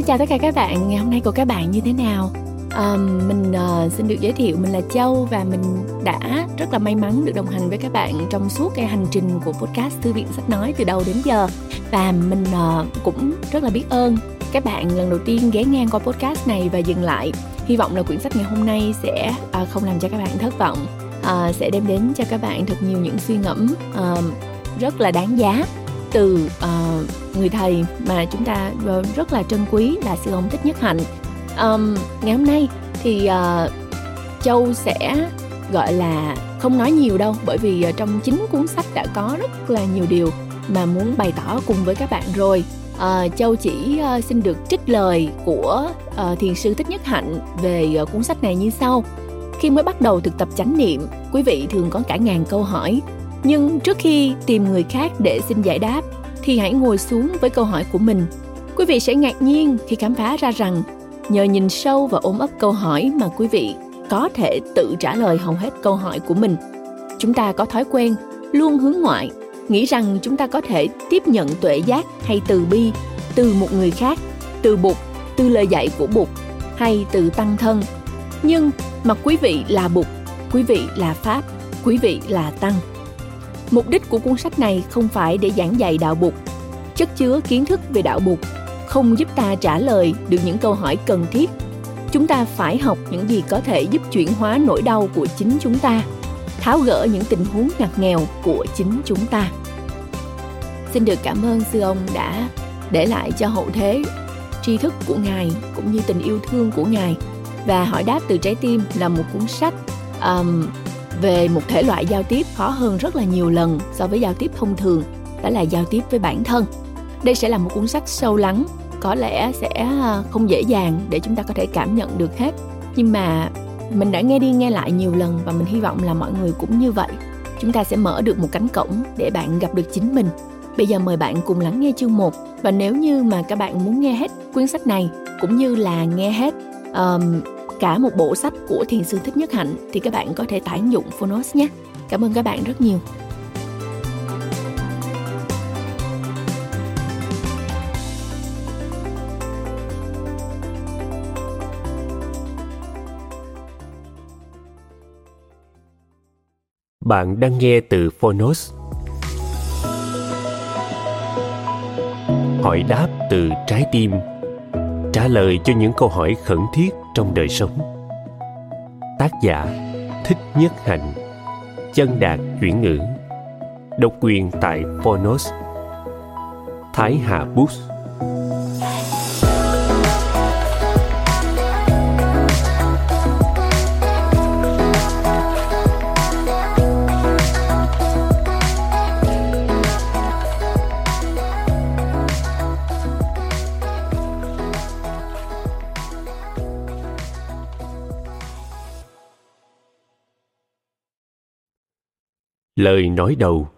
Xin chào tất cả các bạn, ngày hôm nay của các bạn như thế nào? À, mình uh, xin được giới thiệu mình là Châu và mình đã rất là may mắn được đồng hành với các bạn trong suốt cái hành trình của podcast Thư viện Sách Nói từ đầu đến giờ và mình uh, cũng rất là biết ơn các bạn lần đầu tiên ghé ngang qua podcast này và dừng lại. Hy vọng là quyển sách ngày hôm nay sẽ uh, không làm cho các bạn thất vọng, uh, sẽ đem đến cho các bạn thật nhiều những suy ngẫm uh, rất là đáng giá từ uh, người thầy mà chúng ta ờ, rất là trân quý là sư ông thích nhất hạnh. Um, ngày hôm nay thì uh, châu sẽ gọi là không nói nhiều đâu bởi vì uh, trong chính cuốn sách đã có rất là nhiều điều mà muốn bày tỏ cùng với các bạn rồi. Uh, châu chỉ uh, xin được trích lời của uh, thiền sư thích nhất hạnh về uh, cuốn sách này như sau. Khi mới bắt đầu thực tập chánh niệm quý vị thường có cả ngàn câu hỏi nhưng trước khi tìm người khác để xin giải đáp, thì hãy ngồi xuống với câu hỏi của mình. Quý vị sẽ ngạc nhiên khi khám phá ra rằng, nhờ nhìn sâu và ôm ấp câu hỏi mà quý vị có thể tự trả lời hầu hết câu hỏi của mình. Chúng ta có thói quen luôn hướng ngoại, nghĩ rằng chúng ta có thể tiếp nhận tuệ giác hay từ bi từ một người khác, từ bụt từ lời dạy của bụt hay từ tăng thân. Nhưng mà quý vị là bụt quý vị là pháp, quý vị là tăng. Mục đích của cuốn sách này không phải để giảng dạy đạo Bụt, chất chứa kiến thức về đạo Bụt không giúp ta trả lời được những câu hỏi cần thiết. Chúng ta phải học những gì có thể giúp chuyển hóa nỗi đau của chính chúng ta, tháo gỡ những tình huống ngặt nghèo của chính chúng ta. Xin được cảm ơn sư ông đã để lại cho hậu thế tri thức của ngài cũng như tình yêu thương của ngài và hỏi đáp từ trái tim là một cuốn sách um, về một thể loại giao tiếp khó hơn rất là nhiều lần so với giao tiếp thông thường đó là giao tiếp với bản thân. Đây sẽ là một cuốn sách sâu lắng có lẽ sẽ à, không dễ dàng để chúng ta có thể cảm nhận được hết. Nhưng mà mình đã nghe đi nghe lại nhiều lần và mình hy vọng là mọi người cũng như vậy. Chúng ta sẽ mở được một cánh cổng để bạn gặp được chính mình. Bây giờ mời bạn cùng lắng nghe chương 1 và nếu như mà các bạn muốn nghe hết cuốn sách này cũng như là nghe hết um, cả một bộ sách của thiền sư thích nhất hạnh thì các bạn có thể tải dụng phonos nhé cảm ơn các bạn rất nhiều Bạn đang nghe từ Phonos. Hỏi đáp từ trái tim. Trả lời cho những câu hỏi khẩn thiết trong đời sống. Tác giả thích nhất hạnh, chân đạt chuyển ngữ, độc quyền tại phonos, thái hà books lời nói đầu.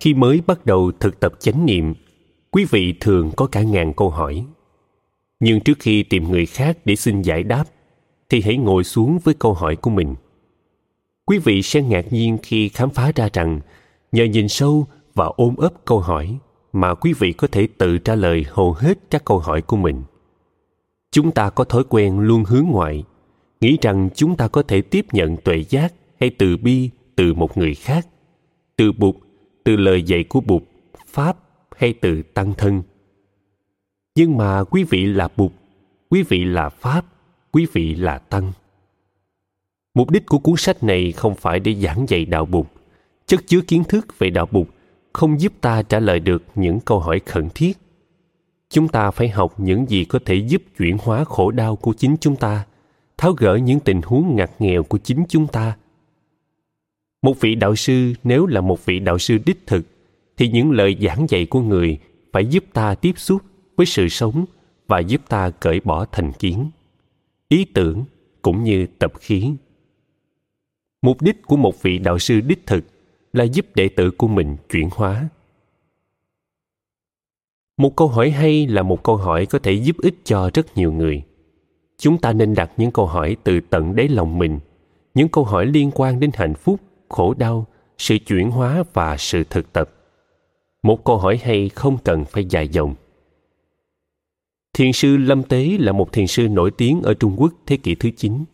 Khi mới bắt đầu thực tập chánh niệm, quý vị thường có cả ngàn câu hỏi. Nhưng trước khi tìm người khác để xin giải đáp, thì hãy ngồi xuống với câu hỏi của mình quý vị sẽ ngạc nhiên khi khám phá ra rằng, nhờ nhìn sâu và ôm ấp câu hỏi mà quý vị có thể tự trả lời hầu hết các câu hỏi của mình. Chúng ta có thói quen luôn hướng ngoại, nghĩ rằng chúng ta có thể tiếp nhận tuệ giác hay từ bi từ một người khác, từ bụt từ lời dạy của bụt pháp hay từ tăng thân. Nhưng mà quý vị là bụt quý vị là pháp, quý vị là tăng. Mục đích của cuốn sách này không phải để giảng dạy đạo Bụt. Chất chứa kiến thức về đạo Bụt không giúp ta trả lời được những câu hỏi khẩn thiết. Chúng ta phải học những gì có thể giúp chuyển hóa khổ đau của chính chúng ta, tháo gỡ những tình huống ngặt nghèo của chính chúng ta. Một vị đạo sư nếu là một vị đạo sư đích thực, thì những lời giảng dạy của người phải giúp ta tiếp xúc với sự sống và giúp ta cởi bỏ thành kiến, ý tưởng cũng như tập khí mục đích của một vị đạo sư đích thực là giúp đệ tử của mình chuyển hóa. Một câu hỏi hay là một câu hỏi có thể giúp ích cho rất nhiều người. Chúng ta nên đặt những câu hỏi từ tận đáy lòng mình, những câu hỏi liên quan đến hạnh phúc, khổ đau, sự chuyển hóa và sự thực tập. Một câu hỏi hay không cần phải dài dòng. Thiền sư lâm tế là một thiền sư nổi tiếng ở trung quốc thế kỷ thứ 9.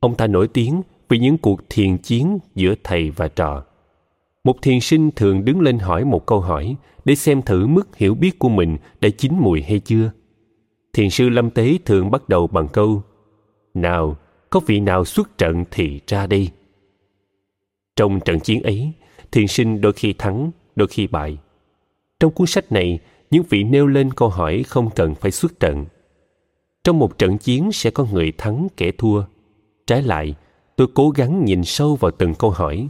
ông ta nổi tiếng vì những cuộc thiền chiến giữa thầy và trò, một thiền sinh thường đứng lên hỏi một câu hỏi để xem thử mức hiểu biết của mình đã chín mùi hay chưa. Thiền sư lâm tế thường bắt đầu bằng câu, nào, có vị nào xuất trận thì ra đây. Trong trận chiến ấy, thiền sinh đôi khi thắng, đôi khi bại. Trong cuốn sách này, những vị nêu lên câu hỏi không cần phải xuất trận. Trong một trận chiến sẽ có người thắng kẻ thua, trái lại tôi cố gắng nhìn sâu vào từng câu hỏi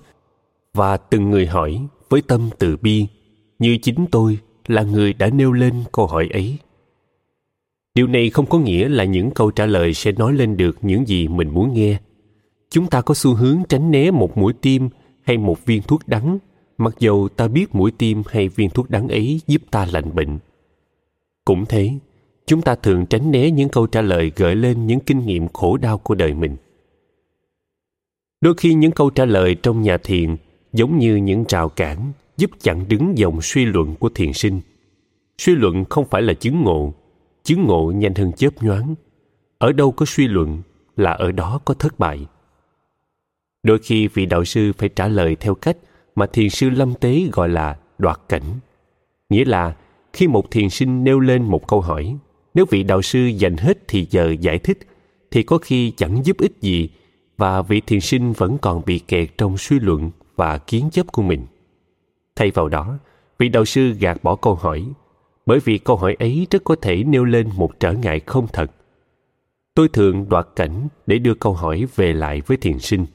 và từng người hỏi với tâm từ bi như chính tôi là người đã nêu lên câu hỏi ấy. Điều này không có nghĩa là những câu trả lời sẽ nói lên được những gì mình muốn nghe. Chúng ta có xu hướng tránh né một mũi tim hay một viên thuốc đắng, mặc dầu ta biết mũi tim hay viên thuốc đắng ấy giúp ta lành bệnh. Cũng thế, chúng ta thường tránh né những câu trả lời gợi lên những kinh nghiệm khổ đau của đời mình đôi khi những câu trả lời trong nhà thiền giống như những rào cản giúp chặn đứng dòng suy luận của thiền sinh. Suy luận không phải là chứng ngộ chứng ngộ nhanh hơn chớp nhoáng. Ở đâu có suy luận là ở đó có thất bại. Đôi khi vị đạo sư phải trả lời theo cách mà thiền sư lâm tế gọi là đoạt cảnh. Nghĩa là khi một thiền sinh nêu lên một câu hỏi, nếu vị đạo sư dành hết thì giờ giải thích, thì có khi chẳng giúp ích gì và vị thiền sinh vẫn còn bị kẹt trong suy luận và kiến chấp của mình. Thay vào đó, vị đạo sư gạt bỏ câu hỏi, bởi vì câu hỏi ấy rất có thể nêu lên một trở ngại không thật. Tôi thường đoạt cảnh để đưa câu hỏi về lại với thiền sinh.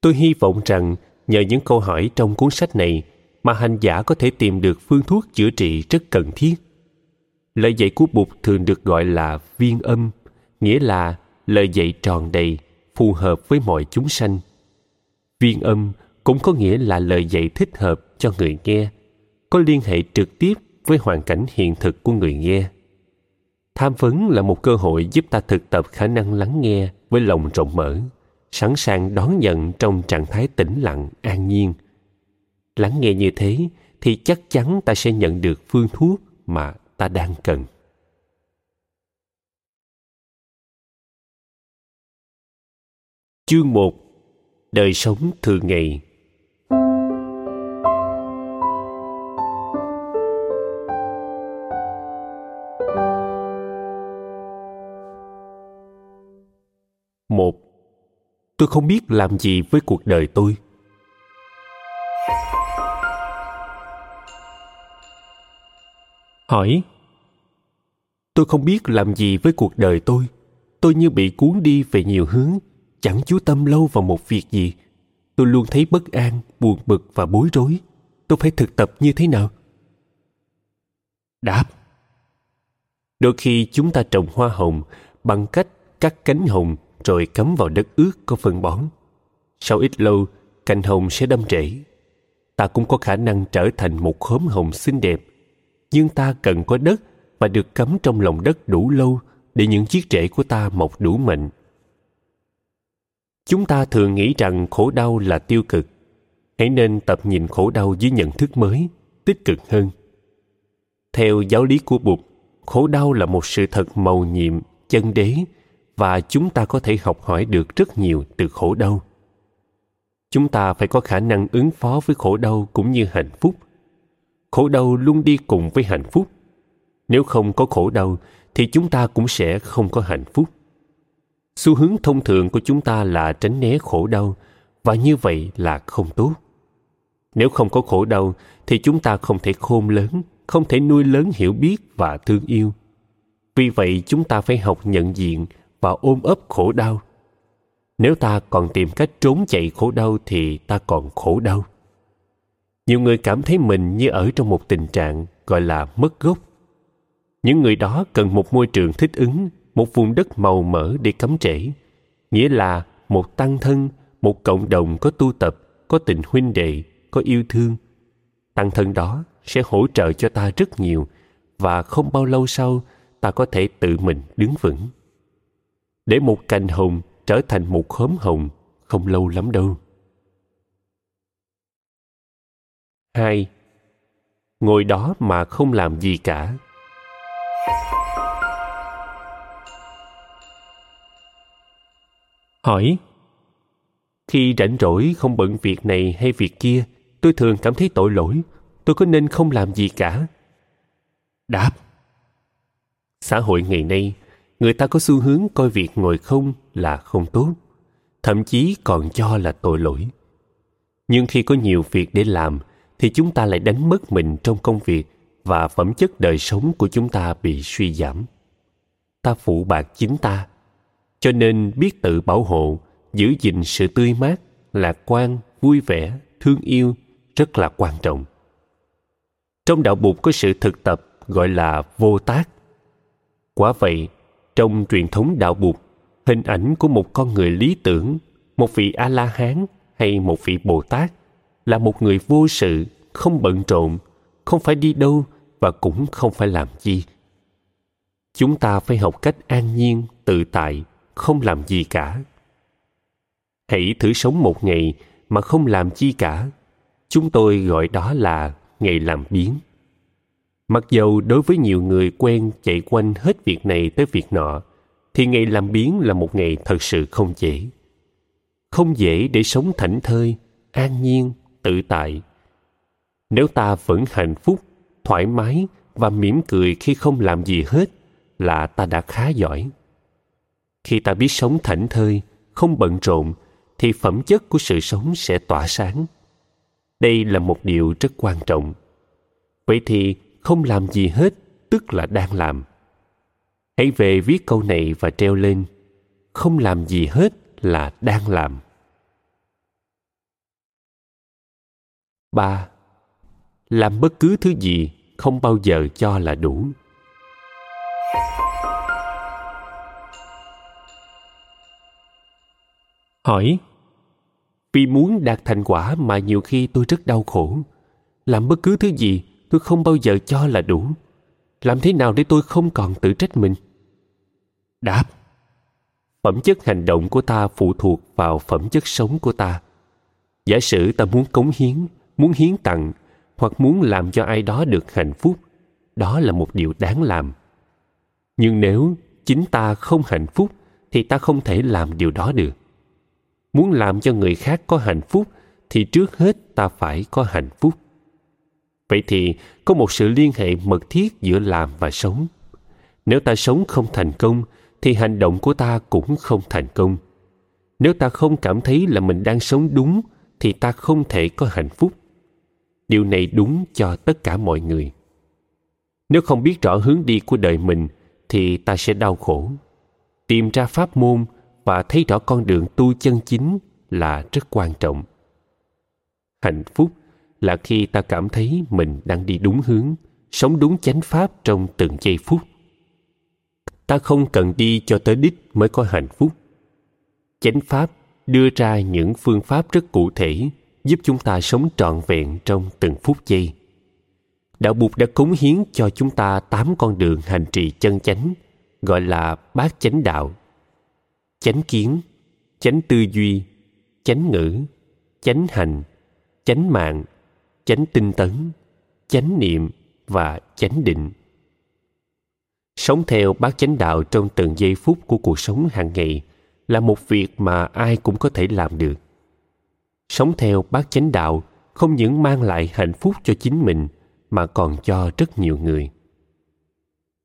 Tôi hy vọng rằng nhờ những câu hỏi trong cuốn sách này mà hành giả có thể tìm được phương thuốc chữa trị rất cần thiết. Lời dạy của bụt thường được gọi là viên âm, nghĩa là lời dạy tròn đầy phù hợp với mọi chúng sanh. Viên âm cũng có nghĩa là lời dạy thích hợp cho người nghe, có liên hệ trực tiếp với hoàn cảnh hiện thực của người nghe. Tham vấn là một cơ hội giúp ta thực tập khả năng lắng nghe với lòng rộng mở, sẵn sàng đón nhận trong trạng thái tĩnh lặng, an nhiên. Lắng nghe như thế thì chắc chắn ta sẽ nhận được phương thuốc mà ta đang cần. Chương 1 Đời sống thường ngày. Một, tôi không biết làm gì với cuộc đời tôi. Hỏi, tôi không biết làm gì với cuộc đời tôi. Tôi như bị cuốn đi về nhiều hướng chẳng chú tâm lâu vào một việc gì. Tôi luôn thấy bất an, buồn bực và bối rối. Tôi phải thực tập như thế nào? Đáp. Đôi khi chúng ta trồng hoa hồng bằng cách cắt cánh hồng rồi cắm vào đất ướt có phân bón. Sau ít lâu, cành hồng sẽ đâm rễ. Ta cũng có khả năng trở thành một khóm hồng xinh đẹp. Nhưng ta cần có đất và được cắm trong lòng đất đủ lâu để những chiếc rễ của ta mọc đủ mạnh chúng ta thường nghĩ rằng khổ đau là tiêu cực. Hãy nên tập nhìn khổ đau dưới nhận thức mới, tích cực hơn. Theo giáo lý của bụt, khổ đau là một sự thật màu nhiệm, chân đế, và chúng ta có thể học hỏi được rất nhiều từ khổ đau. Chúng ta phải có khả năng ứng phó với khổ đau cũng như hạnh phúc. Khổ đau luôn đi cùng với hạnh phúc. Nếu không có khổ đau, thì chúng ta cũng sẽ không có hạnh phúc xu hướng thông thường của chúng ta là tránh né khổ đau, và như vậy là không tốt. Nếu không có khổ đau, thì chúng ta không thể khôn lớn, không thể nuôi lớn hiểu biết và thương yêu. Vì vậy, chúng ta phải học nhận diện và ôm ấp khổ đau. Nếu ta còn tìm cách trốn chạy khổ đau, thì ta còn khổ đau. Nhiều người cảm thấy mình như ở trong một tình trạng gọi là mất gốc. Những người đó cần một môi trường thích ứng một vùng đất màu mỡ để cắm trễ nghĩa là một tăng thân, một cộng đồng có tu tập, có tình huynh đệ, có yêu thương. Tăng thân đó sẽ hỗ trợ cho ta rất nhiều và không bao lâu sau ta có thể tự mình đứng vững. Để một cành hồng trở thành một khóm hồng không lâu lắm đâu. Hai, ngồi đó mà không làm gì cả. Hỏi khi rảnh rỗi không bận việc này hay việc kia tôi thường cảm thấy tội lỗi tôi có nên không làm gì cả? Đáp xã hội ngày nay người ta có xu hướng coi việc ngồi không là không tốt thậm chí còn cho là tội lỗi. Nhưng khi có nhiều việc để làm thì chúng ta lại đánh mất mình trong công việc và phẩm chất đời sống của chúng ta bị suy giảm. Ta phụ bạc chính ta cho nên biết tự bảo hộ, giữ gìn sự tươi mát, lạc quan, vui vẻ, thương yêu rất là quan trọng. Trong đạo bụt có sự thực tập gọi là vô tác. Quả vậy, trong truyền thống đạo bụt hình ảnh của một con người lý tưởng, một vị a la hán hay một vị bồ tát là một người vô sự, không bận rộn, không phải đi đâu và cũng không phải làm gì chúng ta phải học cách an nhiên, tự tại không làm gì cả. Hãy thử sống một ngày mà không làm chi cả. Chúng tôi gọi đó là ngày làm biến. Mặc dầu đối với nhiều người quen chạy quanh hết việc này tới việc nọ, thì ngày làm biến là một ngày thật sự không dễ. Không dễ để sống thảnh thơi, an nhiên, tự tại. Nếu ta vẫn hạnh phúc, thoải mái và mỉm cười khi không làm gì hết là ta đã khá giỏi khi ta biết sống thảnh thơi, không bận rộn, thì phẩm chất của sự sống sẽ tỏa sáng. Đây là một điều rất quan trọng. Vậy thì không làm gì hết, tức là đang làm. Hãy về viết câu này và treo lên, không làm gì hết là đang làm. Ba, làm bất cứ thứ gì không bao giờ cho là đủ. Hỏi, vì muốn đạt thành quả mà nhiều khi tôi rất đau khổ. Làm bất cứ thứ gì tôi không bao giờ cho là đủ. Làm thế nào để tôi không còn tự trách mình? Đáp, phẩm chất hành động của ta phụ thuộc vào phẩm chất sống của ta. Giả sử ta muốn cống hiến, muốn hiến tặng hoặc muốn làm cho ai đó được hạnh phúc, đó là một điều đáng làm. Nhưng nếu chính ta không hạnh phúc thì ta không thể làm điều đó được muốn làm cho người khác có hạnh phúc, thì trước hết ta phải có hạnh phúc. Vậy thì có một sự liên hệ mật thiết giữa làm và sống. Nếu ta sống không thành công, thì hành động của ta cũng không thành công. Nếu ta không cảm thấy là mình đang sống đúng, thì ta không thể có hạnh phúc. Điều này đúng cho tất cả mọi người. Nếu không biết rõ hướng đi của đời mình, thì ta sẽ đau khổ. Tìm ra pháp môn và thấy rõ con đường tu chân chính là rất quan trọng. Hạnh phúc là khi ta cảm thấy mình đang đi đúng hướng, sống đúng chánh pháp trong từng giây phút. Ta không cần đi cho tới đích mới có hạnh phúc. Chánh pháp đưa ra những phương pháp rất cụ thể giúp chúng ta sống trọn vẹn trong từng phút giây. Đạo bụt đã cống hiến cho chúng ta tám con đường hành trì chân chánh, gọi là bát chánh đạo chánh kiến, chánh tư duy, chánh ngữ, chánh hành, chánh mạng, chánh tinh tấn, chánh niệm và chánh định. Sống theo bát chánh đạo trong từng giây phút của cuộc sống hàng ngày là một việc mà ai cũng có thể làm được. Sống theo bát chánh đạo không những mang lại hạnh phúc cho chính mình, mà còn cho rất nhiều người.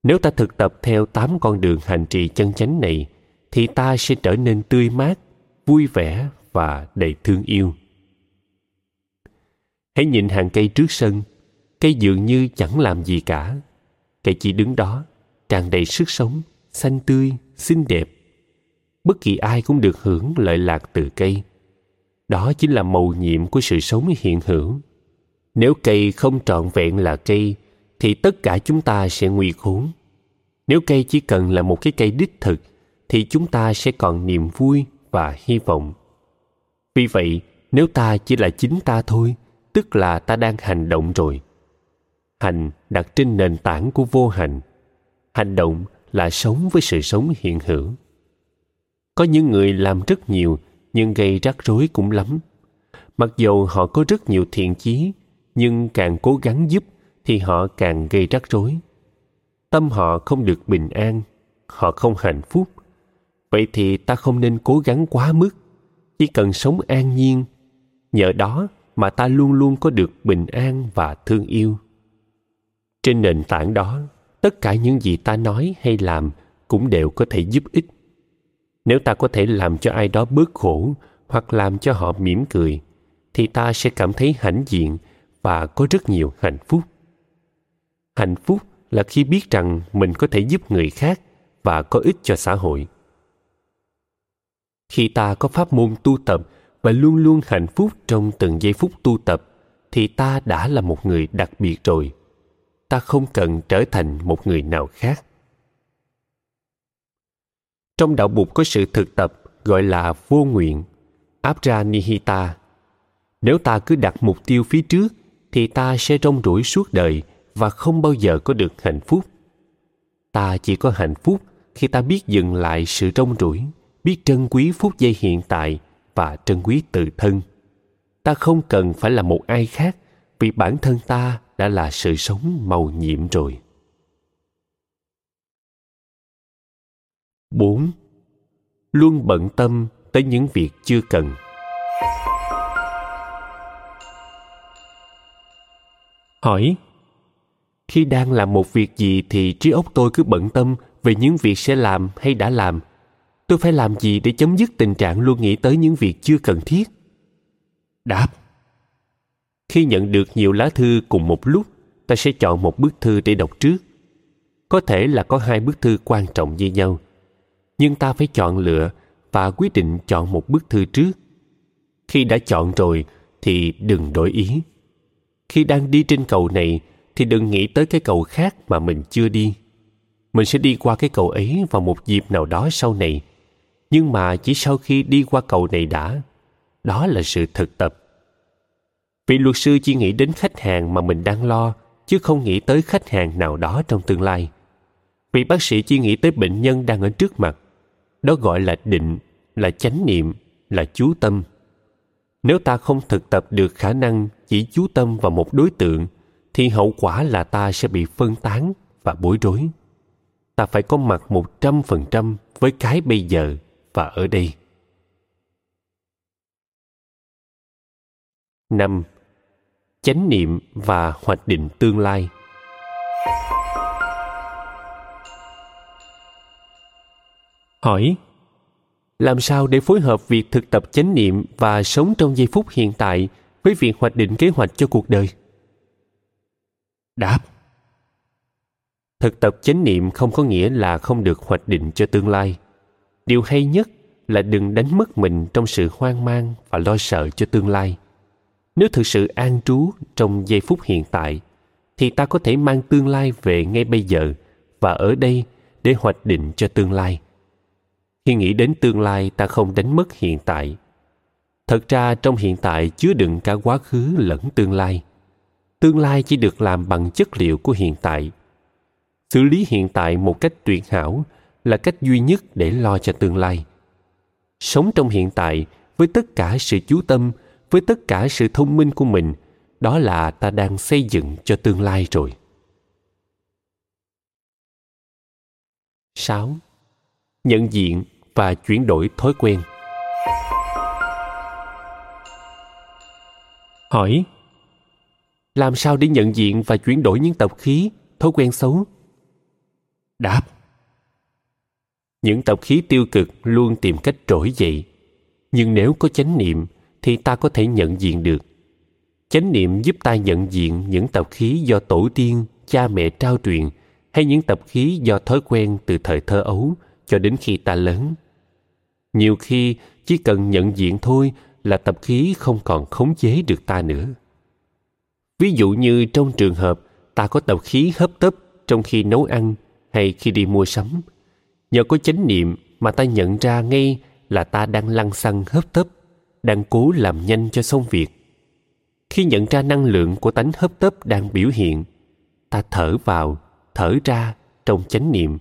Nếu ta thực tập theo tám con đường hành trì chân chánh này thì ta sẽ trở nên tươi mát, vui vẻ và đầy thương yêu. Hãy nhìn hàng cây trước sân, cây dường như chẳng làm gì cả. Cây chỉ đứng đó, tràn đầy sức sống, xanh tươi, xinh đẹp. Bất kỳ ai cũng được hưởng lợi lạc từ cây. Đó chính là mầu nhiệm của sự sống hiện hữu. Nếu cây không trọn vẹn là cây, thì tất cả chúng ta sẽ nguy khốn. Nếu cây chỉ cần là một cái cây đích thực thì chúng ta sẽ còn niềm vui và hy vọng. Vì vậy, nếu ta chỉ là chính ta thôi, tức là ta đang hành động rồi. Hành đặt trên nền tảng của vô hành. Hành động là sống với sự sống hiện hữu. Có những người làm rất nhiều, nhưng gây rắc rối cũng lắm. Mặc dầu họ có rất nhiều thiện chí, nhưng càng cố gắng giúp thì họ càng gây rắc rối. Tâm họ không được bình an, họ không hạnh phúc vậy thì ta không nên cố gắng quá mức. Chỉ cần sống an nhiên, nhờ đó mà ta luôn luôn có được bình an và thương yêu. Trên nền tảng đó, tất cả những gì ta nói hay làm cũng đều có thể giúp ích. Nếu ta có thể làm cho ai đó bớt khổ hoặc làm cho họ mỉm cười, thì ta sẽ cảm thấy hãnh diện và có rất nhiều hạnh phúc. Hạnh phúc là khi biết rằng mình có thể giúp người khác và có ích cho xã hội khi ta có pháp môn tu tập và luôn luôn hạnh phúc trong từng giây phút tu tập, thì ta đã là một người đặc biệt rồi. Ta không cần trở thành một người nào khác. Trong đạo bụt có sự thực tập gọi là vô nguyện abra nihita nếu ta cứ đặt mục tiêu phía trước, thì ta sẽ rong ruổi suốt đời và không bao giờ có được hạnh phúc. Ta chỉ có hạnh phúc khi ta biết dừng lại sự rong ruổi biết trân quý phút giây hiện tại và trân quý tự thân ta không cần phải là một ai khác, vì bản thân ta đã là sự sống màu nhiệm rồi 4. Luôn bận tâm tới những việc chưa cần. Hỏi, Khi đang làm một việc gì thì trí óc tôi cứ bận tâm về những việc sẽ làm hay đã làm. Tôi phải làm gì để chấm dứt tình trạng luôn nghĩ tới những việc chưa cần thiết? Đáp. Khi nhận được nhiều lá thư cùng một lúc, ta sẽ chọn một bức thư để đọc trước. Có thể là có hai bức thư quan trọng như nhau – nhưng ta phải chọn lựa và quyết định chọn một bức thư trước. Khi đã chọn rồi thì đừng đổi ý. Khi đang đi trên cầu này thì đừng nghĩ tới cái cầu khác mà mình chưa đi. Mình sẽ đi qua cái cầu ấy vào một dịp nào đó sau này nhưng mà chỉ sau khi đi qua cầu này đã, đó là sự thực tập. Vị luật sư chỉ nghĩ đến khách hàng mà mình đang lo, chứ không nghĩ tới khách hàng nào đó trong tương lai. Vị bác sĩ chỉ nghĩ tới bệnh nhân đang ở trước mặt. Đó gọi là định, là chánh niệm, là chú tâm. Nếu ta không thực tập được khả năng chỉ chú tâm vào một đối tượng, thì hậu quả là ta sẽ bị phân tán và bối rối. Ta phải có mặt một trăm phần trăm với cái bây giờ và ở đây. Năm, chánh niệm và hoạch định tương lai. Hỏi, làm sao để phối hợp việc thực tập chánh niệm và sống trong giây phút hiện tại với việc hoạch định kế hoạch cho cuộc đời? Đáp, thực tập chánh niệm không có nghĩa là không được hoạch định cho tương lai điều hay nhất là đừng đánh mất mình trong sự hoang mang và lo sợ cho tương lai. Nếu thực sự an trú trong giây phút hiện tại, thì ta có thể mang tương lai về ngay bây giờ và ở đây để hoạch định cho tương lai. Khi nghĩ đến tương lai ta không đánh mất hiện tại. Thật ra trong hiện tại chứa đựng cả quá khứ lẫn tương lai. Tương lai chỉ được làm bằng chất liệu của hiện tại. Xử lý hiện tại một cách tuyệt hảo là cách duy nhất để lo cho tương lai. Sống trong hiện tại với tất cả sự chú tâm, với tất cả sự thông minh của mình, đó là ta đang xây dựng cho tương lai rồi. 6. Nhận diện và chuyển đổi thói quen. Hỏi, làm sao để nhận diện và chuyển đổi những tập khí, thói quen xấu? Đáp những tập khí tiêu cực luôn tìm cách trỗi dậy. Nhưng nếu có chánh niệm, thì ta có thể nhận diện được. Chánh niệm giúp ta nhận diện những tập khí do tổ tiên, cha mẹ trao truyền, hay những tập khí do thói quen từ thời thơ ấu cho đến khi ta lớn. Nhiều khi, chỉ cần nhận diện thôi là tập khí không còn khống chế được ta nữa. Ví dụ như trong trường hợp ta có tập khí hấp tấp trong khi nấu ăn hay khi đi mua sắm nhờ có chánh niệm mà ta nhận ra ngay là ta đang lăng xăng hấp tấp, đang cố làm nhanh cho xong việc. Khi nhận ra năng lượng của tánh hấp tấp đang biểu hiện, ta thở vào, thở ra trong chánh niệm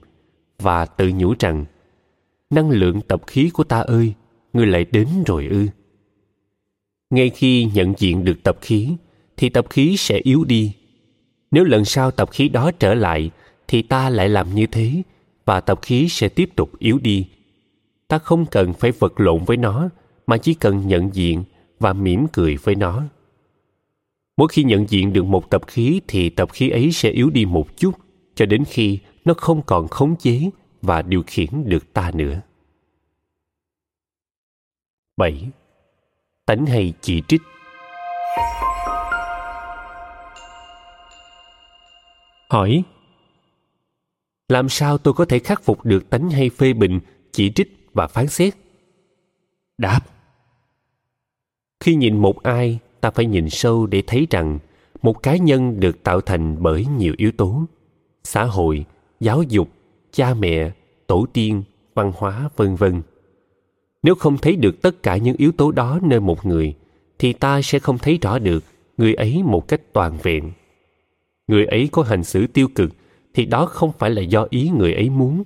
và tự nhủ rằng, năng lượng tập khí của ta ơi, ngươi lại đến rồi ư. Ngay khi nhận diện được tập khí, thì tập khí sẽ yếu đi. Nếu lần sau tập khí đó trở lại, thì ta lại làm như thế và tập khí sẽ tiếp tục yếu đi. Ta không cần phải vật lộn với nó, mà chỉ cần nhận diện và mỉm cười với nó. Mỗi khi nhận diện được một tập khí thì tập khí ấy sẽ yếu đi một chút, cho đến khi nó không còn khống chế và điều khiển được ta nữa. 7. Tánh hay chỉ trích? Hỏi làm sao tôi có thể khắc phục được tánh hay phê bình, chỉ trích và phán xét? Đáp. Khi nhìn một ai, ta phải nhìn sâu để thấy rằng một cá nhân được tạo thành bởi nhiều yếu tố xã hội giáo dục cha mẹ tổ tiên văn hóa vân vân. Nếu không thấy được tất cả những yếu tố đó nơi một người thì ta sẽ không thấy rõ được người ấy một cách toàn vẹn. Người ấy có hành xử tiêu cực thì đó không phải là do ý người ấy muốn,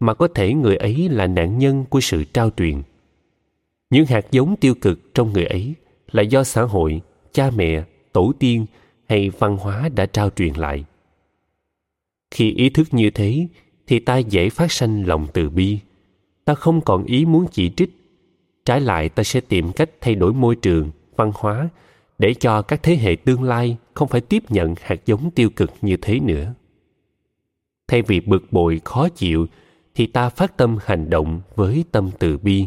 mà có thể người ấy là nạn nhân của sự trao truyền. Những hạt giống tiêu cực trong người ấy là do xã hội, cha mẹ, tổ tiên hay văn hóa đã trao truyền lại. Khi ý thức như thế, thì ta dễ phát sanh lòng từ bi. Ta không còn ý muốn chỉ trích. Trái lại, ta sẽ tìm cách thay đổi môi trường, văn hóa để cho các thế hệ tương lai không phải tiếp nhận hạt giống tiêu cực như thế nữa thay vì bực bội khó chịu, thì ta phát tâm hành động với tâm từ bi.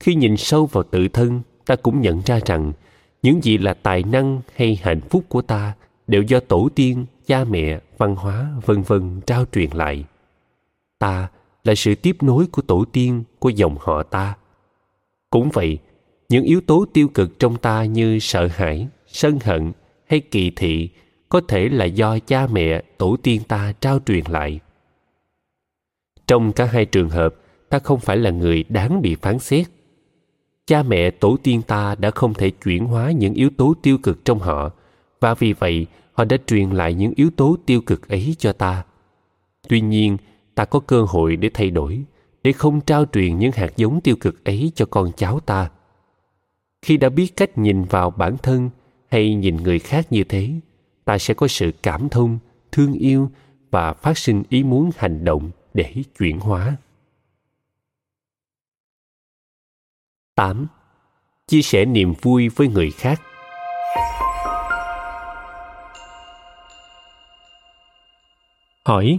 Khi nhìn sâu vào tự thân, ta cũng nhận ra rằng những gì là tài năng hay hạnh phúc của ta đều do tổ tiên, cha mẹ, văn hóa, vân vân trao truyền lại. Ta là sự tiếp nối của tổ tiên, của dòng họ ta. Cũng vậy, những yếu tố tiêu cực trong ta như sợ hãi, sân hận hay kỳ thị có thể là do cha mẹ, tổ tiên ta trao truyền lại. Trong cả hai trường hợp, ta không phải là người đáng bị phán xét. Cha mẹ, tổ tiên ta đã không thể chuyển hóa những yếu tố tiêu cực trong họ, và vì vậy, họ đã truyền lại những yếu tố tiêu cực ấy cho ta. Tuy nhiên, ta có cơ hội để thay đổi, để không trao truyền những hạt giống tiêu cực ấy cho con cháu ta. Khi đã biết cách nhìn vào bản thân hay nhìn người khác như thế ta sẽ có sự cảm thông thương yêu và phát sinh ý muốn hành động để chuyển hóa 8. Chia sẻ niềm vui với người khác Hỏi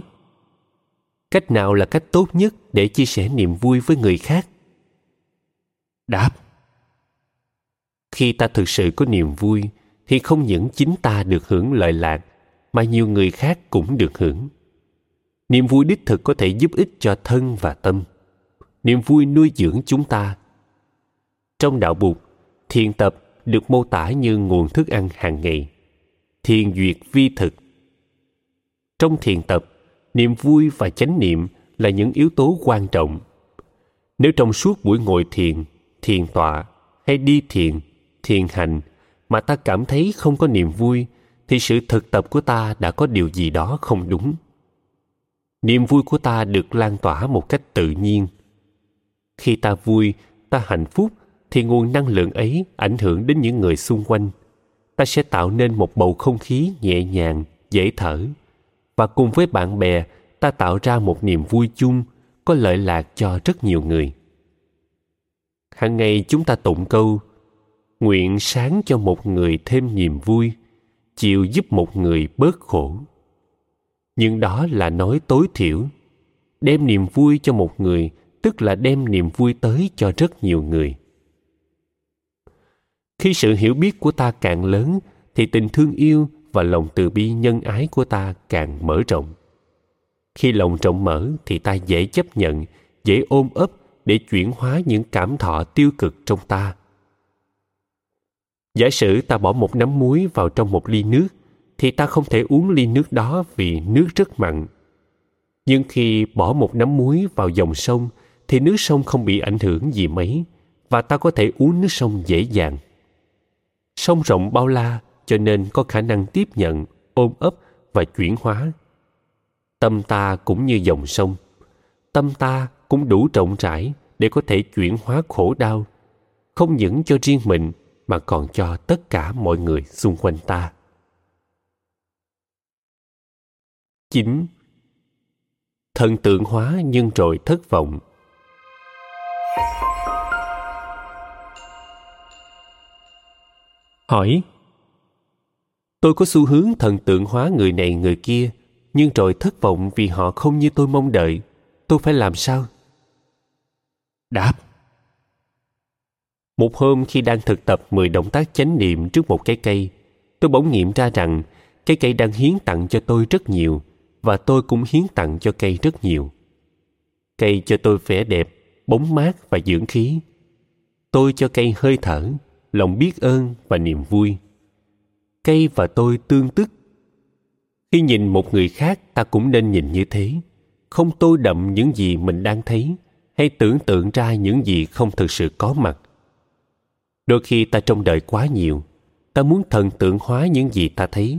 Cách nào là cách tốt nhất để chia sẻ niềm vui với người khác? Đáp Khi ta thực sự có niềm vui thì không những chính ta được hưởng lợi lạc mà nhiều người khác cũng được hưởng. Niềm vui đích thực có thể giúp ích cho thân và tâm. Niềm vui nuôi dưỡng chúng ta. Trong đạo Bụt, thiền tập được mô tả như nguồn thức ăn hàng ngày. Thiền duyệt vi thực. Trong thiền tập, niềm vui và chánh niệm là những yếu tố quan trọng nếu trong suốt buổi ngồi thiền thiền tọa hay đi thiền thiền hành mà ta cảm thấy không có niềm vui, thì sự thực tập của ta đã có điều gì đó không đúng. Niềm vui của ta được lan tỏa một cách tự nhiên. Khi ta vui, ta hạnh phúc, thì nguồn năng lượng ấy ảnh hưởng đến những người xung quanh. Ta sẽ tạo nên một bầu không khí nhẹ nhàng, dễ thở. Và cùng với bạn bè, ta tạo ra một niềm vui chung, có lợi lạc cho rất nhiều người. Hàng ngày chúng ta tụng câu nguyện sáng cho một người thêm niềm vui chiều giúp một người bớt khổ. Nhưng đó là nói tối thiểu. Đem niềm vui cho một người, tức là đem niềm vui tới cho rất nhiều người. Khi sự hiểu biết của ta càng lớn, thì tình thương yêu và lòng từ bi nhân ái của ta càng mở rộng. Khi lòng rộng mở, thì ta dễ chấp nhận, dễ ôm ấp để chuyển hóa những cảm thọ tiêu cực trong ta giả sử ta bỏ một nắm muối vào trong một ly nước, thì ta không thể uống ly nước đó vì nước rất mặn. Nhưng khi bỏ một nắm muối vào dòng sông, thì nước sông không bị ảnh hưởng gì mấy, và ta có thể uống nước sông dễ dàng. Sông rộng bao la, cho nên có khả năng tiếp nhận, ôm ấp và chuyển hóa. Tâm ta cũng như dòng sông. Tâm ta cũng đủ rộng rãi để có thể chuyển hóa khổ đau. Không những cho riêng mình mà còn cho tất cả mọi người xung quanh ta. 9. Thần tượng hóa nhưng rồi thất vọng. Hỏi Tôi có xu hướng thần tượng hóa người này người kia, nhưng rồi thất vọng vì họ không như tôi mong đợi. Tôi phải làm sao? Đáp một hôm khi đang thực tập 10 động tác chánh niệm trước một cái cây, tôi bỗng nghiệm ra rằng cái cây đang hiến tặng cho tôi rất nhiều và tôi cũng hiến tặng cho cây rất nhiều. Cây cho tôi vẻ đẹp, bóng mát và dưỡng khí. Tôi cho cây hơi thở, lòng biết ơn và niềm vui. Cây và tôi tương tức. Khi nhìn một người khác ta cũng nên nhìn như thế, không tôi đậm những gì mình đang thấy hay tưởng tượng ra những gì không thực sự có mặt đôi khi ta trông đợi quá nhiều, ta muốn thần tượng hóa những gì ta thấy.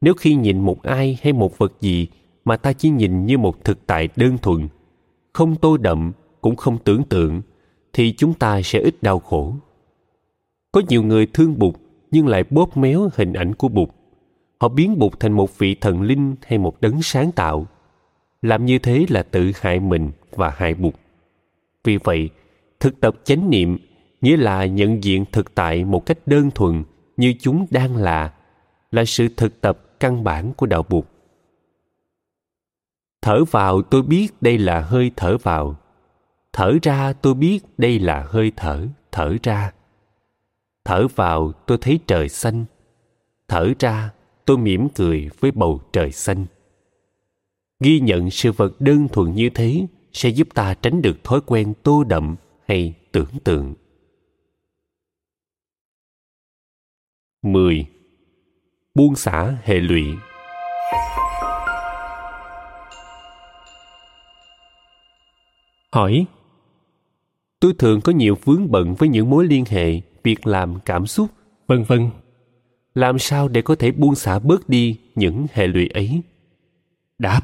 Nếu khi nhìn một ai hay một vật gì mà ta chỉ nhìn như một thực tại đơn thuần, không tô đậm, cũng không tưởng tượng, thì chúng ta sẽ ít đau khổ. Có nhiều người thương bụt nhưng lại bóp méo hình ảnh của bụt. Họ biến bụt thành một vị thần linh hay một đấng sáng tạo. Làm như thế là tự hại mình và hại bụt. Vì vậy, thực tập chánh niệm nghĩa là nhận diện thực tại một cách đơn thuần như chúng đang là là sự thực tập căn bản của đạo buộc. Thở vào tôi biết đây là hơi thở vào. Thở ra tôi biết đây là hơi thở thở ra. Thở vào tôi thấy trời xanh. Thở ra tôi mỉm cười với bầu trời xanh. Ghi nhận sự vật đơn thuần như thế sẽ giúp ta tránh được thói quen tô đậm hay tưởng tượng. 10. Buông xả hệ lụy Hỏi Tôi thường có nhiều vướng bận với những mối liên hệ, việc làm, cảm xúc, vân vân. Làm sao để có thể buông xả bớt đi những hệ lụy ấy? Đáp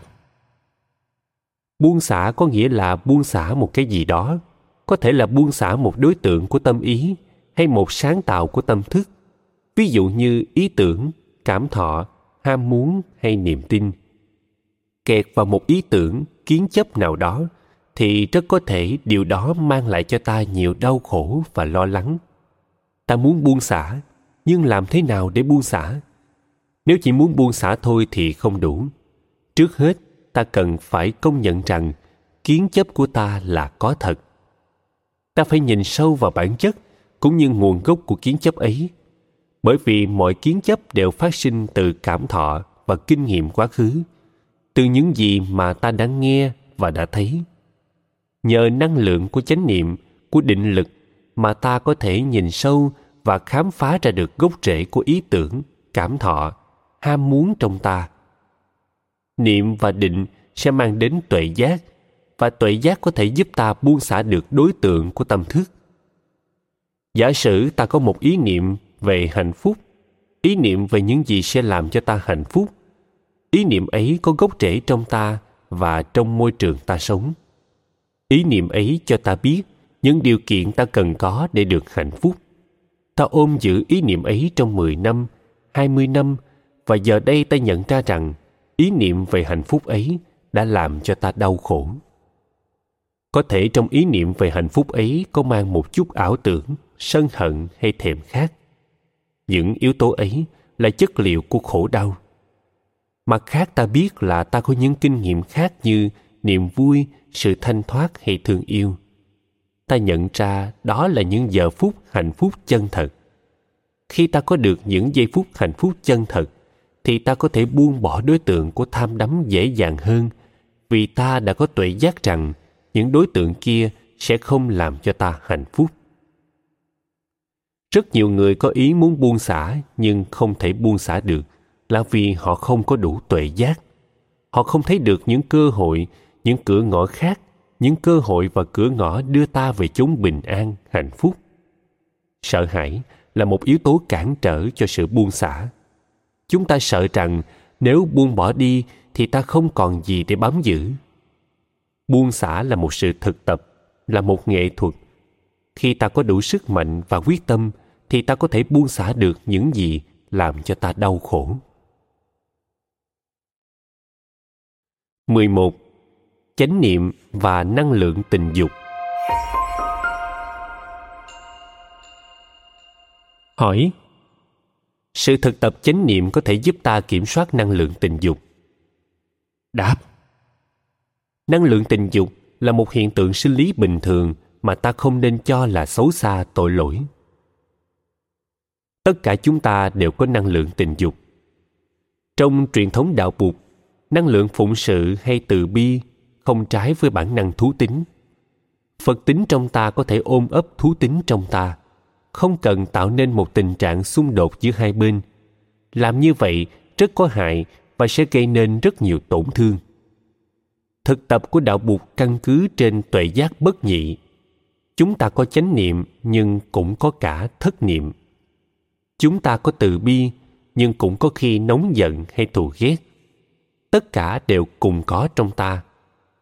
Buông xả có nghĩa là buông xả một cái gì đó, có thể là buông xả một đối tượng của tâm ý hay một sáng tạo của tâm thức ví dụ như ý tưởng, cảm thọ, ham muốn hay niềm tin. Kẹt vào một ý tưởng, kiến chấp nào đó, thì rất có thể điều đó mang lại cho ta nhiều đau khổ và lo lắng. Ta muốn buông xả, nhưng làm thế nào để buông xả? Nếu chỉ muốn buông xả thôi thì không đủ. Trước hết, ta cần phải công nhận rằng kiến chấp của ta là có thật. Ta phải nhìn sâu vào bản chất cũng như nguồn gốc của kiến chấp ấy bởi vì mọi kiến chấp đều phát sinh từ cảm thọ và kinh nghiệm quá khứ, từ những gì mà ta đã nghe và đã thấy. Nhờ năng lượng của chánh niệm, của định lực mà ta có thể nhìn sâu và khám phá ra được gốc rễ của ý tưởng, cảm thọ, ham muốn trong ta. Niệm và định sẽ mang đến tuệ giác và tuệ giác có thể giúp ta buông xả được đối tượng của tâm thức. Giả sử ta có một ý niệm về hạnh phúc. Ý niệm về những gì sẽ làm cho ta hạnh phúc. Ý niệm ấy có gốc rễ trong ta và trong môi trường ta sống. Ý niệm ấy cho ta biết những điều kiện ta cần có để được hạnh phúc. Ta ôm giữ ý niệm ấy trong 10 năm, 20 năm và giờ đây ta nhận ra rằng ý niệm về hạnh phúc ấy đã làm cho ta đau khổ. Có thể trong ý niệm về hạnh phúc ấy có mang một chút ảo tưởng, sân hận hay thèm khát những yếu tố ấy là chất liệu của khổ đau. Mặt khác ta biết là ta có những kinh nghiệm khác như niềm vui, sự thanh thoát hay thương yêu. Ta nhận ra đó là những giờ phút hạnh phúc chân thật. Khi ta có được những giây phút hạnh phúc chân thật, thì ta có thể buông bỏ đối tượng của tham đắm dễ dàng hơn, vì ta đã có tuệ giác rằng những đối tượng kia sẽ không làm cho ta hạnh phúc rất nhiều người có ý muốn buông xả, nhưng không thể buông xả được, là vì họ không có đủ tuệ giác. Họ không thấy được những cơ hội, những cửa ngõ khác, những cơ hội và cửa ngõ đưa ta về chốn bình an, hạnh phúc. Sợ hãi là một yếu tố cản trở cho sự buông xả. Chúng ta sợ rằng nếu buông bỏ đi thì ta không còn gì để bám giữ. Buông xả là một sự thực tập, là một nghệ thuật khi ta có đủ sức mạnh và quyết tâm thì ta có thể buông xả được những gì làm cho ta đau khổ 11. Chánh niệm và năng lượng tình dục Hỏi Sự thực tập chánh niệm có thể giúp ta kiểm soát năng lượng tình dục? Đáp Năng lượng tình dục là một hiện tượng sinh lý bình thường mà ta không nên cho là xấu xa tội lỗi. Tất cả chúng ta đều có năng lượng tình dục. Trong truyền thống đạo bụt năng lượng phụng sự hay từ bi không trái với bản năng thú tính. Phật tính trong ta có thể ôm ấp thú tính trong ta, không cần tạo nên một tình trạng xung đột giữa hai bên. Làm như vậy rất có hại và sẽ gây nên rất nhiều tổn thương. Thực tập của đạo bụt căn cứ trên tuệ giác bất nhị chúng ta có chánh niệm, nhưng cũng có cả thất niệm. Chúng ta có từ bi, nhưng cũng có khi nóng giận hay thù ghét. Tất cả đều cùng có trong ta.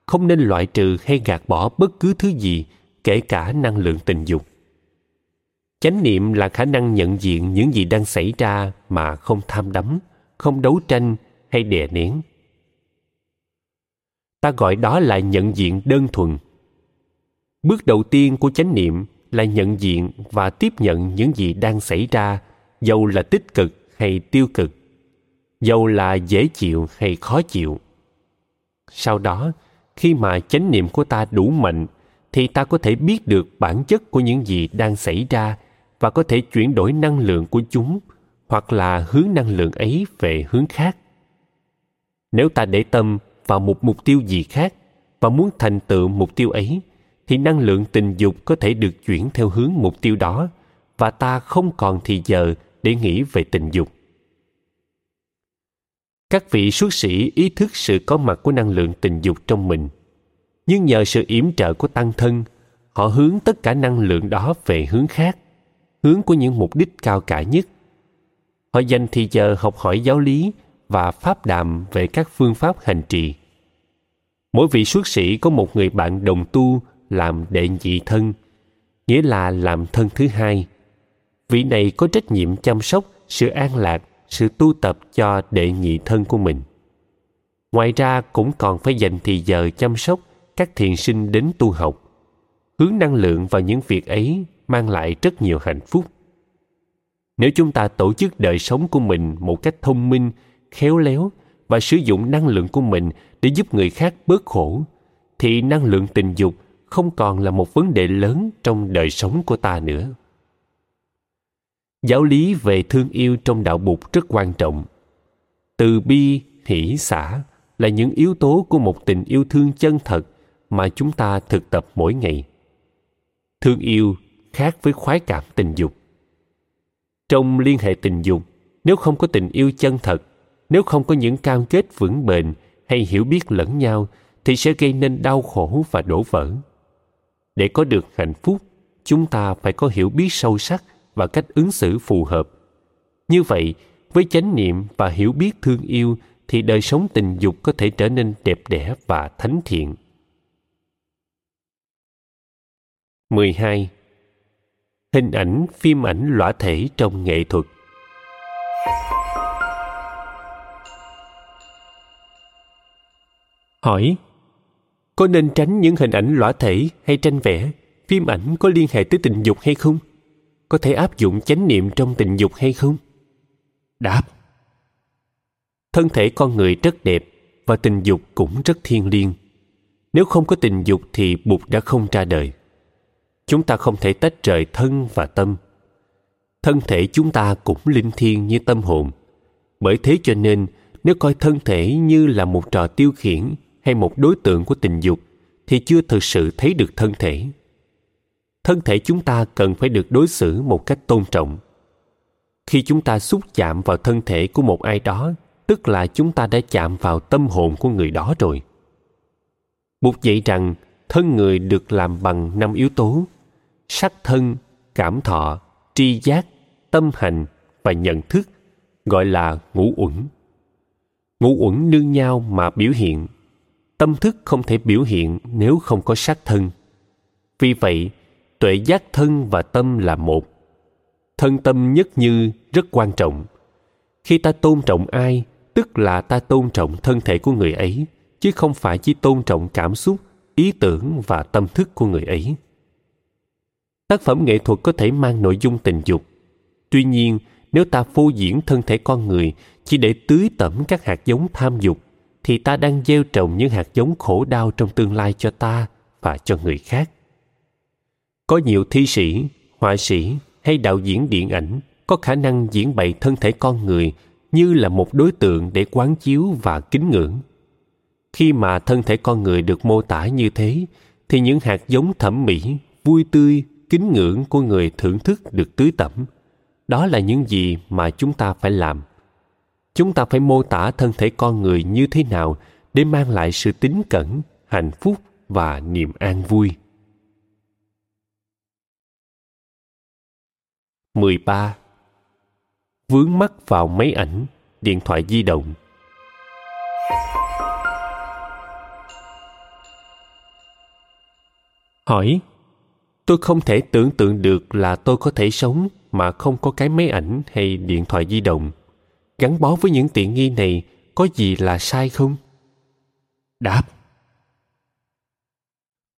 Không nên loại trừ hay gạt bỏ bất cứ thứ gì, kể cả năng lượng tình dục. Chánh niệm là khả năng nhận diện những gì đang xảy ra mà không tham đắm, không đấu tranh hay đè nén. Ta gọi đó là nhận diện đơn thuần bước đầu tiên của chánh niệm là nhận diện và tiếp nhận những gì đang xảy ra, dầu là tích cực hay tiêu cực, dầu là dễ chịu hay khó chịu. Sau đó, khi mà chánh niệm của ta đủ mạnh, thì ta có thể biết được bản chất của những gì đang xảy ra và có thể chuyển đổi năng lượng của chúng hoặc là hướng năng lượng ấy về hướng khác. Nếu ta để tâm vào một mục tiêu gì khác và muốn thành tựu mục tiêu ấy thì năng lượng tình dục có thể được chuyển theo hướng mục tiêu đó, và ta không còn thì giờ để nghĩ về tình dục. Các vị xuất sĩ ý thức sự có mặt của năng lượng tình dục trong mình. Nhưng nhờ sự yểm trợ của tăng thân, họ hướng tất cả năng lượng đó về hướng khác, hướng của những mục đích cao cả nhất. Họ dành thì giờ học hỏi giáo lý và pháp đàm về các phương pháp hành trì. Mỗi vị xuất sĩ có một người bạn đồng tu làm đệ nhị thân, nghĩa là làm thân thứ hai. Vị này có trách nhiệm chăm sóc, sự an lạc, sự tu tập cho đệ nhị thân của mình. Ngoài ra cũng còn phải dành thì giờ chăm sóc các thiền sinh đến tu học, hướng năng lượng vào những việc ấy mang lại rất nhiều hạnh phúc. Nếu chúng ta tổ chức đời sống của mình một cách thông minh, khéo léo và sử dụng năng lượng của mình để giúp người khác bớt khổ, thì năng lượng tình dục không còn là một vấn đề lớn trong đời sống của ta nữa. Giáo lý về thương yêu trong đạo bụt rất quan trọng. Từ bi, hỷ, xả là những yếu tố của một tình yêu thương chân thật mà chúng ta thực tập mỗi ngày. Thương yêu khác với khoái cảm tình dục. Trong liên hệ tình dục, nếu không có tình yêu chân thật, nếu không có những cam kết vững bền hay hiểu biết lẫn nhau, thì sẽ gây nên đau khổ và đổ vỡ để có được hạnh phúc, chúng ta phải có hiểu biết sâu sắc và cách ứng xử phù hợp. Như vậy, với chánh niệm và hiểu biết thương yêu thì đời sống tình dục có thể trở nên đẹp đẽ và thánh thiện. 12. Hình ảnh, phim ảnh lõa thể trong nghệ thuật. Hỏi có nên tránh những hình ảnh lõa thể hay tranh vẽ phim ảnh có liên hệ tới tình dục hay không? Có thể áp dụng chánh niệm trong tình dục hay không? Đáp Thân thể con người rất đẹp và tình dục cũng rất thiêng liêng. Nếu không có tình dục thì Bụt đã không ra đời. Chúng ta không thể tách rời thân và tâm. Thân thể chúng ta cũng linh thiêng như tâm hồn. Bởi thế cho nên, nếu coi thân thể như là một trò tiêu khiển hay một đối tượng của tình dục, thì chưa thực sự thấy được thân thể. Thân thể chúng ta cần phải được đối xử một cách tôn trọng. Khi chúng ta xúc chạm vào thân thể của một ai đó tức là chúng ta đã chạm vào tâm hồn của người đó rồi. Bụt dạy rằng thân người được làm bằng năm yếu tố sắc thân cảm thọ tri giác tâm hành và nhận thức gọi là ngũ uẩn. Ngũ uẩn nương nhau mà biểu hiện tâm thức không thể biểu hiện nếu không có sát thân. Vì vậy, tuệ giác thân và tâm là một. Thân tâm nhất như rất quan trọng. Khi ta tôn trọng ai, tức là ta tôn trọng thân thể của người ấy, chứ không phải chỉ tôn trọng cảm xúc, ý tưởng và tâm thức của người ấy. Tác phẩm nghệ thuật có thể mang nội dung tình dục. Tuy nhiên, nếu ta phô diễn thân thể con người chỉ để tưới tẩm các hạt giống tham dục thì ta đang gieo trồng những hạt giống khổ đau trong tương lai cho ta và cho người khác. Có nhiều thi sĩ, họa sĩ hay đạo diễn điện ảnh có khả năng diễn bày thân thể con người như là một đối tượng để quán chiếu và kính ngưỡng. Khi mà thân thể con người được mô tả như thế, thì những hạt giống thẩm mỹ, vui tươi, kính ngưỡng của người thưởng thức được tưới tẩm. Đó là những gì mà chúng ta phải làm chúng ta phải mô tả thân thể con người như thế nào để mang lại sự tín cẩn hạnh phúc và niềm an vui 13. Vướng mắt vào máy ảnh, điện thoại di động. Hỏi, tôi không thể tưởng tượng được là tôi có thể sống mà không có cái máy ảnh hay điện thoại di động. Gắn bó với những tiện nghi này có gì là sai không? Đáp,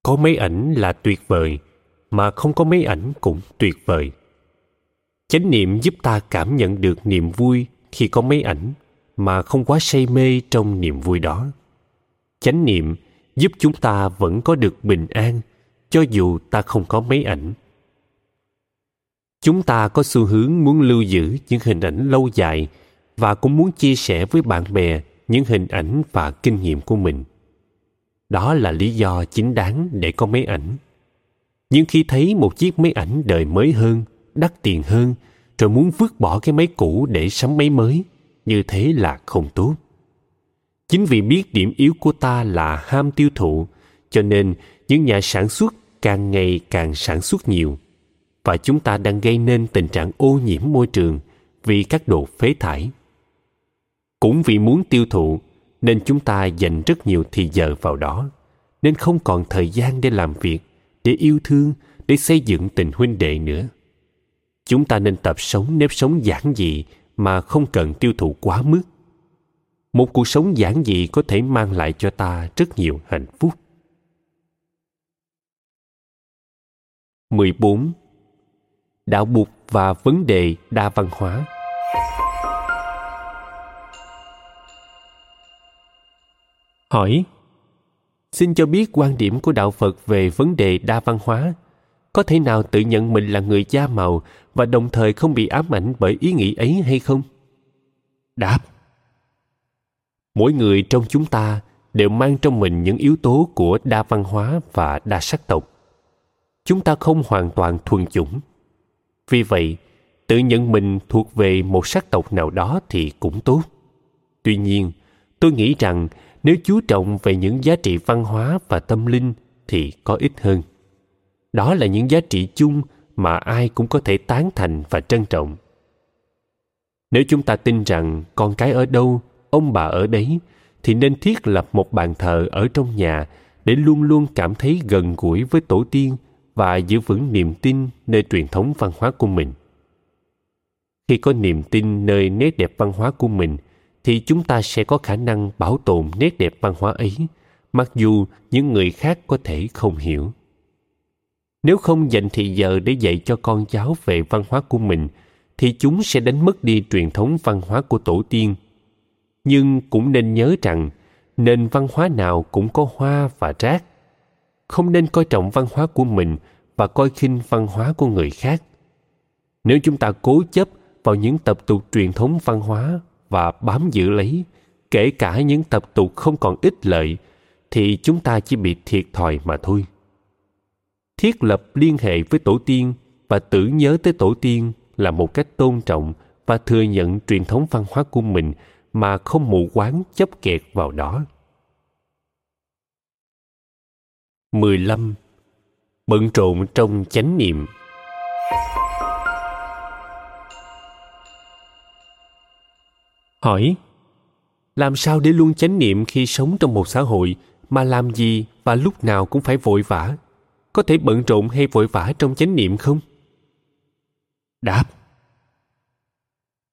có máy ảnh là tuyệt vời, mà không có máy ảnh cũng tuyệt vời. Chánh niệm giúp ta cảm nhận được niềm vui khi có máy ảnh mà không quá say mê trong niềm vui đó. Chánh niệm giúp chúng ta vẫn có được bình an cho dù ta không có máy ảnh. Chúng ta có xu hướng muốn lưu giữ những hình ảnh lâu dài và cũng muốn chia sẻ với bạn bè những hình ảnh và kinh nghiệm của mình. Đó là lý do chính đáng để có máy ảnh. Nhưng khi thấy một chiếc máy ảnh đời mới hơn, đắt tiền hơn, rồi muốn vứt bỏ cái máy cũ để sắm máy mới, như thế là không tốt. Chính vì biết điểm yếu của ta là ham tiêu thụ, cho nên những nhà sản xuất càng ngày càng sản xuất nhiều. Và chúng ta đang gây nên tình trạng ô nhiễm môi trường vì các đồ phế thải cũng vì muốn tiêu thụ, nên chúng ta dành rất nhiều thì giờ vào đó, nên không còn thời gian để làm việc, để yêu thương, để xây dựng tình huynh đệ nữa. Chúng ta nên tập sống nếp sống giản dị mà không cần tiêu thụ quá mức. Một cuộc sống giản dị có thể mang lại cho ta rất nhiều hạnh phúc. 14. Đạo Bụt và vấn đề đa văn hóa Hỏi Xin cho biết quan điểm của Đạo Phật về vấn đề đa văn hóa có thể nào tự nhận mình là người da màu và đồng thời không bị ám ảnh bởi ý nghĩ ấy hay không? Đáp mỗi người trong chúng ta đều mang trong mình những yếu tố của đa văn hóa và đa sắc tộc. Chúng ta không hoàn toàn thuần chủng. Vì vậy tự nhận mình thuộc về một sắc tộc nào đó thì cũng tốt. Tuy nhiên tôi nghĩ rằng nếu chú trọng về những giá trị văn hóa và tâm linh thì có ích hơn. Đó là những giá trị chung mà ai cũng có thể tán thành và trân trọng. Nếu chúng ta tin rằng con cái ở đâu, ông bà ở đấy, thì nên thiết lập một bàn thờ ở trong nhà để luôn luôn cảm thấy gần gũi với tổ tiên và giữ vững niềm tin nơi truyền thống văn hóa của mình. Khi có niềm tin nơi nét đẹp văn hóa của mình thì chúng ta sẽ có khả năng bảo tồn nét đẹp văn hóa ấy, mặc dù những người khác có thể không hiểu. Nếu không dành thì giờ để dạy cho con cháu về văn hóa của mình, thì chúng sẽ đánh mất đi truyền thống văn hóa của tổ tiên. Nhưng cũng nên nhớ rằng, nền văn hóa nào cũng có hoa và rác. Không nên coi trọng văn hóa của mình và coi khinh văn hóa của người khác. Nếu chúng ta cố chấp vào những tập tục truyền thống văn hóa và bám giữ lấy kể cả những tập tục không còn ích lợi, thì chúng ta chỉ bị thiệt thòi mà thôi thiết lập liên hệ với tổ tiên và tưởng nhớ tới tổ tiên là một cách tôn trọng và thừa nhận truyền thống văn hóa của mình mà không mù quáng chấp kẹt vào đó. 15. Bận rộn trong chánh niệm hỏi làm sao để luôn chánh niệm khi sống trong một xã hội mà làm gì và lúc nào cũng phải vội vã? Có thể bận rộn hay vội vã trong chánh niệm không? Đáp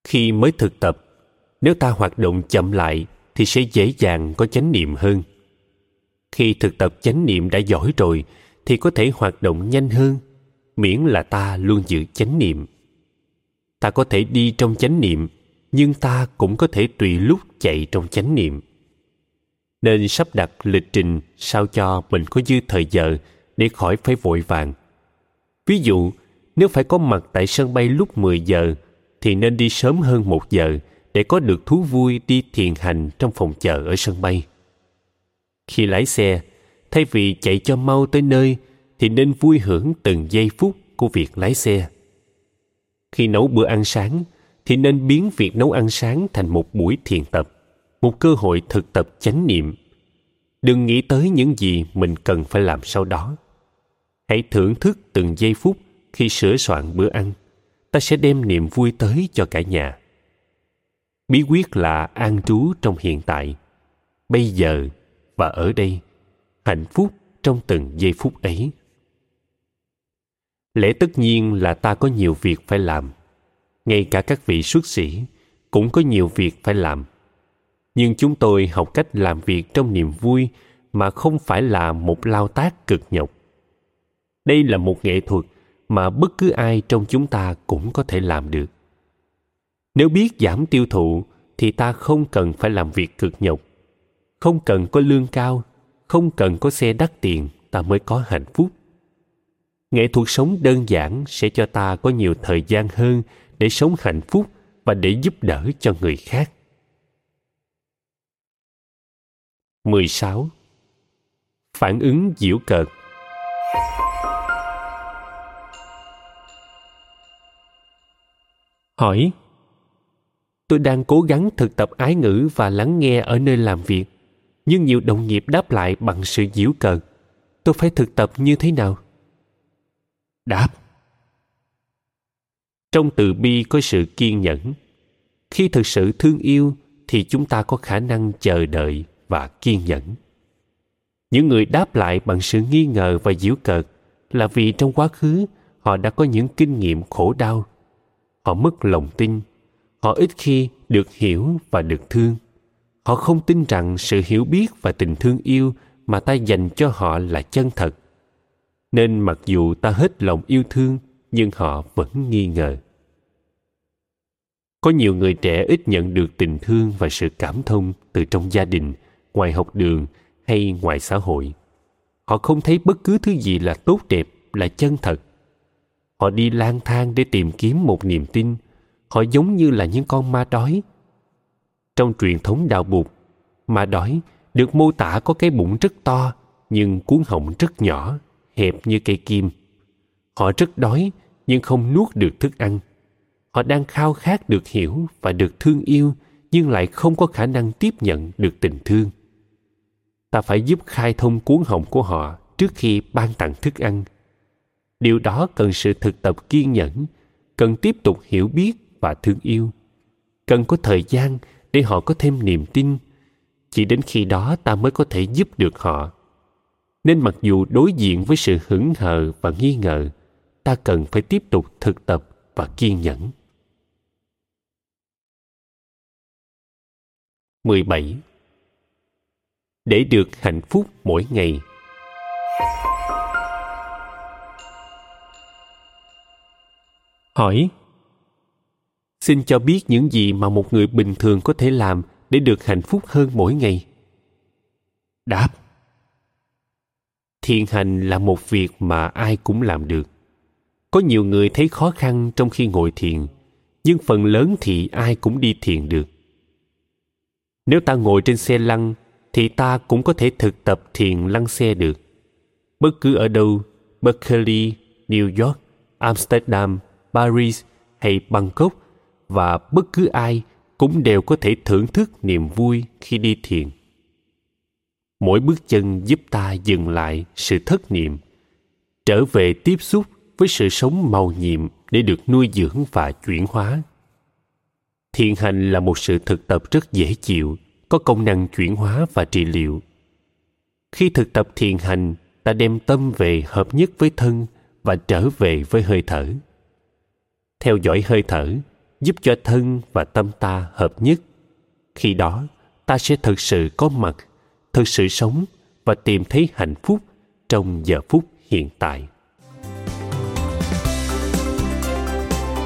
khi mới thực tập nếu ta hoạt động chậm lại thì sẽ dễ dàng có chánh niệm hơn. Khi thực tập chánh niệm đã giỏi rồi thì có thể hoạt động nhanh hơn miễn là ta luôn giữ chánh niệm. Ta có thể đi trong chánh niệm nhưng ta cũng có thể tùy lúc chạy trong chánh niệm nên sắp đặt lịch trình sao cho mình có dư thời giờ để khỏi phải vội vàng. Ví dụ, nếu phải có mặt tại sân bay lúc 10 giờ thì nên đi sớm hơn một giờ để có được thú vui đi thiền hành trong phòng chờ ở sân bay. Khi lái xe, thay vì chạy cho mau tới nơi thì nên vui hưởng từng giây phút của việc lái xe. Khi nấu bữa ăn sáng thì nên biến việc nấu ăn sáng thành một buổi thiền tập, một cơ hội thực tập chánh niệm. Đừng nghĩ tới những gì mình cần phải làm sau đó. Hãy thưởng thức từng giây phút khi sửa soạn bữa ăn. Ta sẽ đem niềm vui tới cho cả nhà. Bí quyết là an trú trong hiện tại, bây giờ và ở đây, hạnh phúc trong từng giây phút ấy. Lẽ tất nhiên là ta có nhiều việc phải làm. Ngay cả các vị xuất sĩ cũng có nhiều việc phải làm. Nhưng chúng tôi học cách làm việc trong niềm vui mà không phải là một lao tác cực nhọc. Đây là một nghệ thuật mà bất cứ ai trong chúng ta cũng có thể làm được. Nếu biết giảm tiêu thụ thì ta không cần phải làm việc cực nhọc. Không cần có lương cao, không cần có xe đắt tiền, ta mới có hạnh phúc. Nghệ thuật sống đơn giản sẽ cho ta có nhiều thời gian hơn để sống hạnh phúc và để giúp đỡ cho người khác. 16. Phản ứng giễu cợt. Hỏi, tôi đang cố gắng thực tập ái ngữ và lắng nghe ở nơi làm việc, nhưng nhiều đồng nghiệp đáp lại bằng sự giễu cợt. Tôi phải thực tập như thế nào? Đáp trong từ bi có sự kiên nhẫn. Khi thực sự thương yêu, thì chúng ta có khả năng chờ đợi và kiên nhẫn. Những người đáp lại bằng sự nghi ngờ và giễu cợt là vì trong quá khứ, họ đã có những kinh nghiệm khổ đau. Họ mất lòng tin. Họ ít khi được hiểu và được thương. Họ không tin rằng sự hiểu biết và tình thương yêu mà ta dành cho họ là chân thật. Nên mặc dù ta hết lòng yêu thương, nhưng họ vẫn nghi ngờ có nhiều người trẻ ít nhận được tình thương và sự cảm thông từ trong gia đình, ngoài học đường hay ngoài xã hội. Họ không thấy bất cứ thứ gì là tốt đẹp, là chân thật. Họ đi lang thang để tìm kiếm một niềm tin. Họ giống như là những con ma đói. Trong truyền thống đạo bụt ma đói được mô tả có cái bụng rất to, nhưng cuốn họng rất nhỏ, hẹp như cây kim. Họ rất đói nhưng không nuốt được thức ăn họ đang khao khát được hiểu và được thương yêu, nhưng lại không có khả năng tiếp nhận được tình thương. Ta phải giúp khai thông cuốn họng của họ trước khi ban tặng thức ăn. Điều đó cần sự thực tập kiên nhẫn, cần tiếp tục hiểu biết và thương yêu. Cần có thời gian để họ có thêm niềm tin. Chỉ đến khi đó ta mới có thể giúp được họ. Nên mặc dù đối diện với sự hững hờ và nghi ngờ, ta cần phải tiếp tục thực tập và kiên nhẫn. 17. Để được hạnh phúc mỗi ngày. Hỏi, xin cho biết những gì mà một người bình thường có thể làm để được hạnh phúc hơn mỗi ngày? Đáp thiền hành là một việc mà ai cũng làm được. Có nhiều người thấy khó khăn trong khi ngồi thiền, nhưng phần lớn thì ai cũng đi thiền được nếu ta ngồi trên xe lăn, thì ta cũng có thể thực tập thiền lăn xe được. Bất cứ ở đâu, berkeley, new york, amsterdam, paris hay bangkok và bất cứ ai cũng đều có thể thưởng thức niềm vui khi đi thiền. Mỗi bước chân giúp ta dừng lại sự thất niệm, trở về tiếp xúc với sự sống màu nhiệm để được nuôi dưỡng và chuyển hóa thiền hành là một sự thực tập rất dễ chịu, có công năng chuyển hóa và trị liệu. Khi thực tập thiền hành, ta đem tâm về hợp nhất với thân và trở về với hơi thở. Theo dõi hơi thở giúp cho thân và tâm ta hợp nhất. Khi đó, ta sẽ thực sự có mặt, thực sự sống và tìm thấy hạnh phúc trong giờ phút hiện tại.